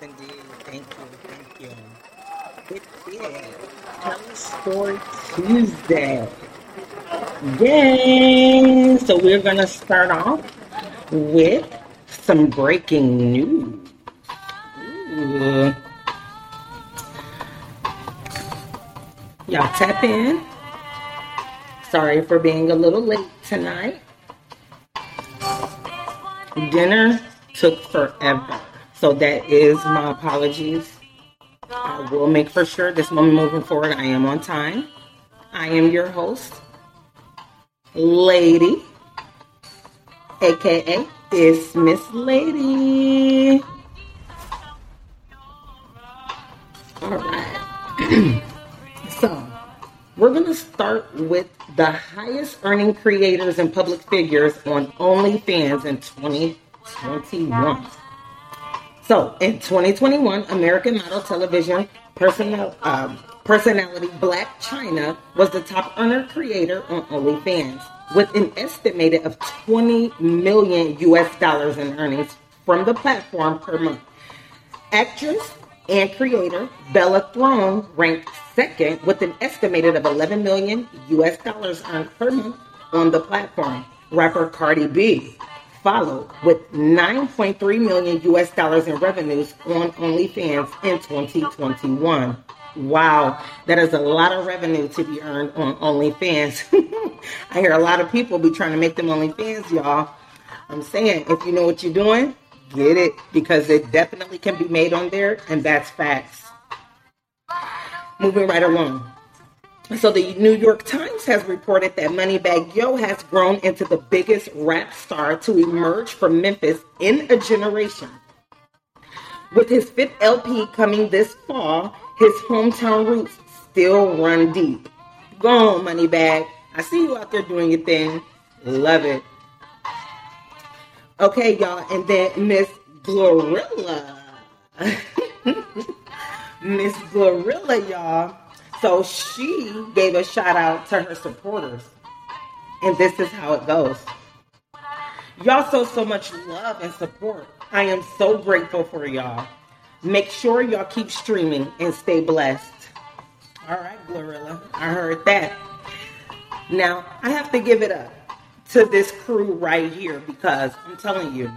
did. Thank you. Thank you. It did. Tell story Tuesday. Yay! So we're gonna start off with some breaking news. Ooh. Y'all tap in. Sorry for being a little late tonight. Dinner took forever. So that is my apologies. I will make for sure this moment moving forward I am on time. I am your host, Ladii, aka it's Miss Ladii. All right. so we're gonna start with the highest earning creators and public figures on OnlyFans in 2021. So in 2021, American model television personal, um, personality Blac Chyna was the top earner creator on OnlyFans with an estimated of 20 million US dollars in earnings from the platform per month. Actress and creator Bella Thorne ranked second with an estimated of 11 million US dollars earned per month on the platform. Rapper Cardi B followed with 9.3 million US dollars in revenues on OnlyFans in 2021. Wow, that is a lot of revenue to be earned on OnlyFans. I hear a lot of people be trying to make them OnlyFans, y'all. I'm saying if you know what you're doing, get it because it definitely can be made on there, and that's facts. Moving right along. So the New York Times has reported that Moneybagg Yo has grown into the biggest rap star to emerge from Memphis in a generation. With his fifth LP coming this fall, his hometown roots still run deep. Go on, Moneybagg. I see you out there doing your thing. Love it. Okay, y'all, and then Miss Glorilla. Miss Glorilla, y'all. So she gave a shout out to her supporters. And this is how it goes. Y'all show so much love and support. I am so grateful for y'all. Make sure y'all keep streaming and stay blessed. All right, Glorilla. I heard that. Now, I have to give it up to this crew right here because I'm telling you,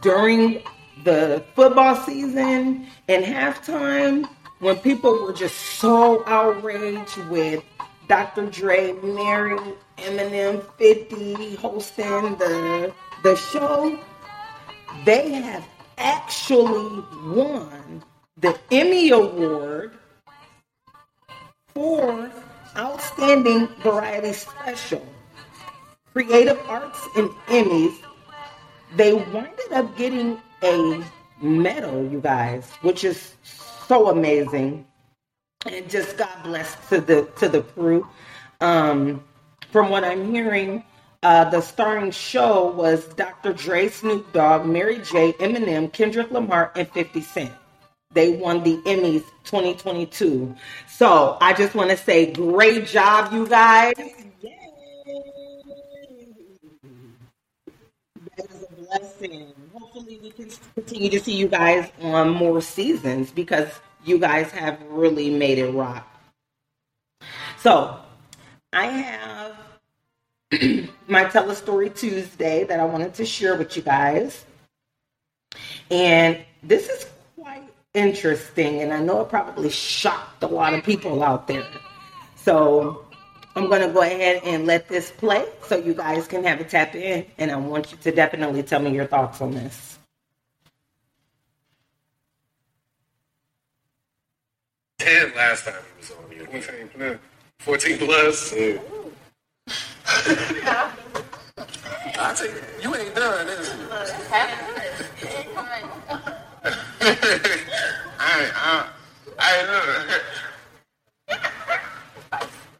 during the football season and halftime, when people were just so outraged with Dr. Dre marrying Eminem 50 hosting the the show, they have actually won the Emmy Award for Outstanding Variety Special. Creative Arts and Emmys. They winded up getting a medal, you guys, which is so amazing. And just God bless to the to the crew. Um, from what I'm hearing, uh, the starring show was Dr. Dre, Snoop Dogg, Mary J, Eminem, Kendrick Lamar, and 50 Cent. They won the Emmys 2022. So I just want to say, great job, you guys. Blessing. Hopefully, we can continue to see you guys on more seasons because you guys have really made it rock. So, I have my Tell a Story Tuesday that I wanted to share with you guys. And this is quite interesting, and I know it probably shocked a lot of people out there. So, I'm going to go ahead and let this play so you guys can have a tap in. And I want you to definitely tell me your thoughts on this. Ten last time he was on here. 14 plus. 14 plus? Yeah. I take you ain't done, is you? I ain't, I, I look.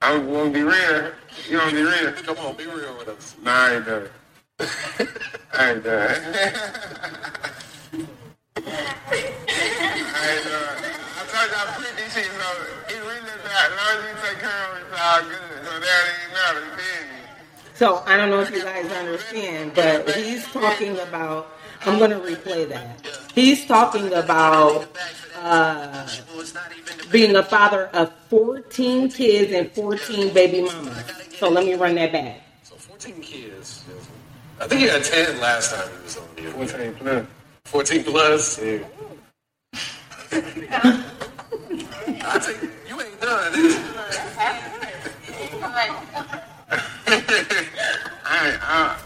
I want to be real. You want to be real? Come on, be real with us. Nah, I ain't done. I ain't done. I ain't done. I told you I put this shit, so it really not. As long as you take care of it, it's all good. So that ain't matter. You feel me? So I don't know if you guys understand, but he's talking about. I'm going to replay that. He's talking about uh, being a father of 14 kids and 14 baby mamas. So let me run that back. So 14 kids. I think he had 10 last time he was on here. 14 plus. 14 plus? Yeah. I think you ain't done. I, I,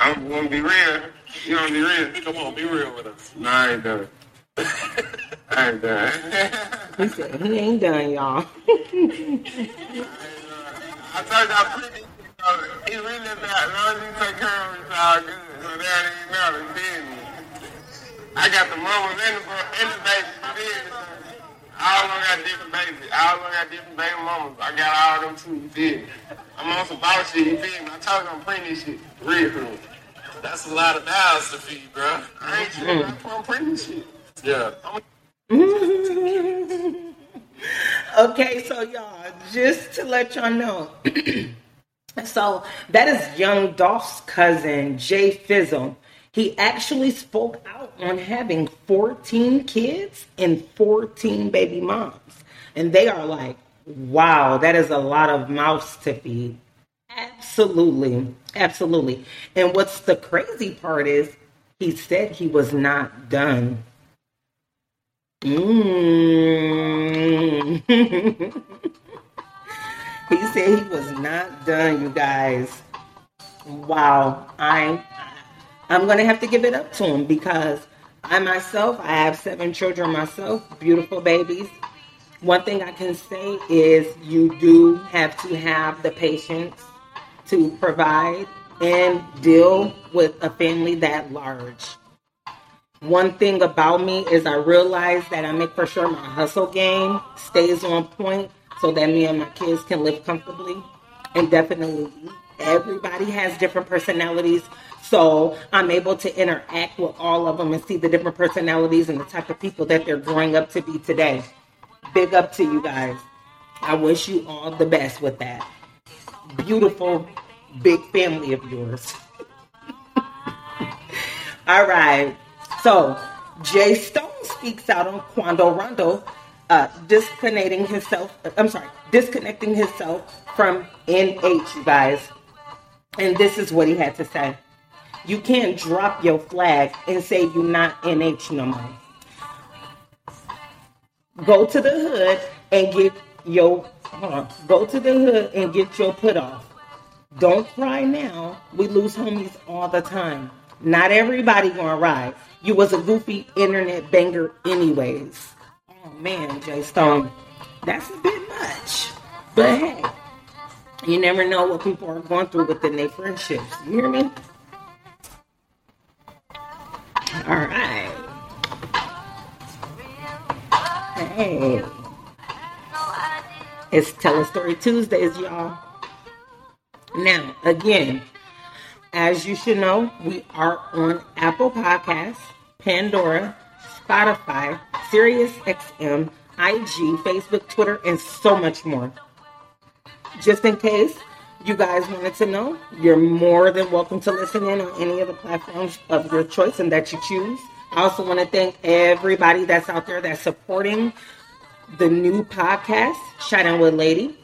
I'm gonna be real. You gonna be real? Come on, be real with us. No, I ain't done. I ain't done. He said he ain't done, y'all. I told you I'm pretty. He really bad. As long as you take care of him, it's all good. So that ain't nothing. Business. I got the mamas and the, and the babies. Business. All of them got different babies. All of them got different baby mamas. I got all of them too. You feel me? I'm on some boss shit. You feel me? I told you I'm printing this shit real cool. That's a lot of mouths to feed, bro. I ain't shit. I'm printing shit. Yeah. Okay, so y'all, just to let y'all know. so that is Young Dolph's cousin, Jay Fizzle. He actually spoke out on having 14 kids and 14 baby moms. And they are like, wow, that is a lot of mouths to feed. Absolutely. Absolutely. And what's the crazy part is he said he was not done. Mm. he said he was not done, you guys. Wow. I I'm gonna have to give it up to him because I myself, I have seven children myself, beautiful babies. One thing I can say is you do have to have the patience to provide and deal with a family that large. One thing about me is I realize that I make for sure my hustle game stays on point so that me and my kids can live comfortably and definitely. Everybody has different personalities, so I'm able to interact with all of them and see the different personalities and the type of people that they're growing up to be today. Big up to you guys. I wish you all the best with that. Beautiful, big family of yours. all right. So J Stone speaks out on Quando Rondo uh, disconnecting himself. I'm sorry, disconnecting himself from NH, you guys. And this is what he had to say. You can't drop your flag and say you're not NH no more. Go to the hood and get your Go to the hood and get your put off. Don't cry now. We lose homies all the time. Not everybody gonna ride. You was a goofy internet banger anyways. Oh man, J Stone. That's a bit much. But hey, you never know what people are going through within their friendships. You hear me? All right. Hey. It's Telling Story Tuesdays, y'all. Now, again, as you should know, we are on Apple Podcasts, Pandora, Spotify, Sirius XM, IG, Facebook, Twitter, and so much more. Just in case you guys wanted to know, you're more than welcome to listen in on any of the platforms of your choice and that you choose. I also want to thank everybody that's out there that's supporting the new podcast, Chatting with Ladii.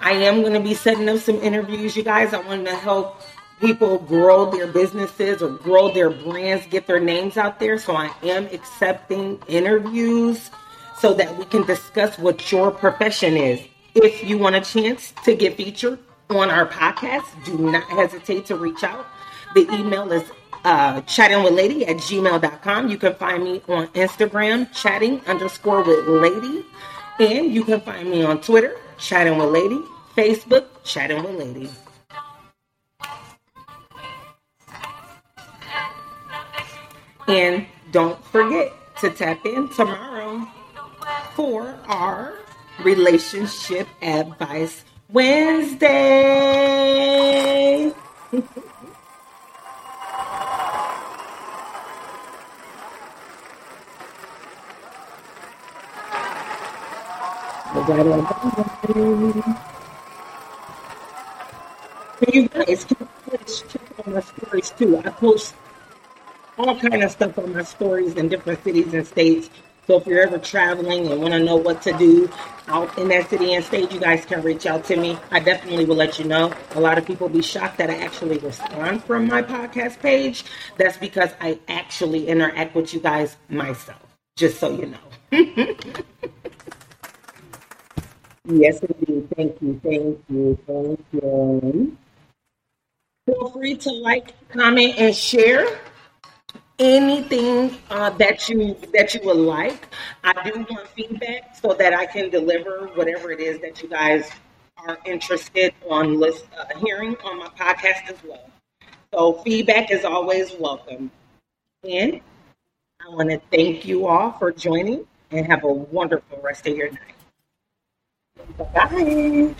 I am going to be setting up some interviews, you guys. I want to help people grow their businesses or grow their brands, get their names out there. So I am accepting interviews so that we can discuss what your profession is. If you want a chance to get featured on our podcast, do not hesitate to reach out. The email is uh, chattingwithlady at gmail.com. You can find me on Instagram, chatting underscore with lady. And you can find me on Twitter, chatting with lady, Facebook, chatting with lady. And don't forget to tap in tomorrow for our relationship advice Wednesday. Can you guys can please check on my stories too. I post all kind of stuff on my stories in different cities and states. So if you're ever traveling and want to know what to do out in that city and state, you guys can reach out to me. I definitely will let you know. A lot of people be shocked that I actually respond from my podcast page. That's because I actually interact with you guys myself, just so you know. yes, indeed. Thank you. Thank you. Thank you. Feel free to like, comment, and share anything uh, that you that you would like. I do want feedback so that I can deliver whatever it is that you guys are interested on list uh, hearing on my podcast as well. So feedback is always welcome. And I want to thank you all for joining and have a wonderful rest of your night. Bye.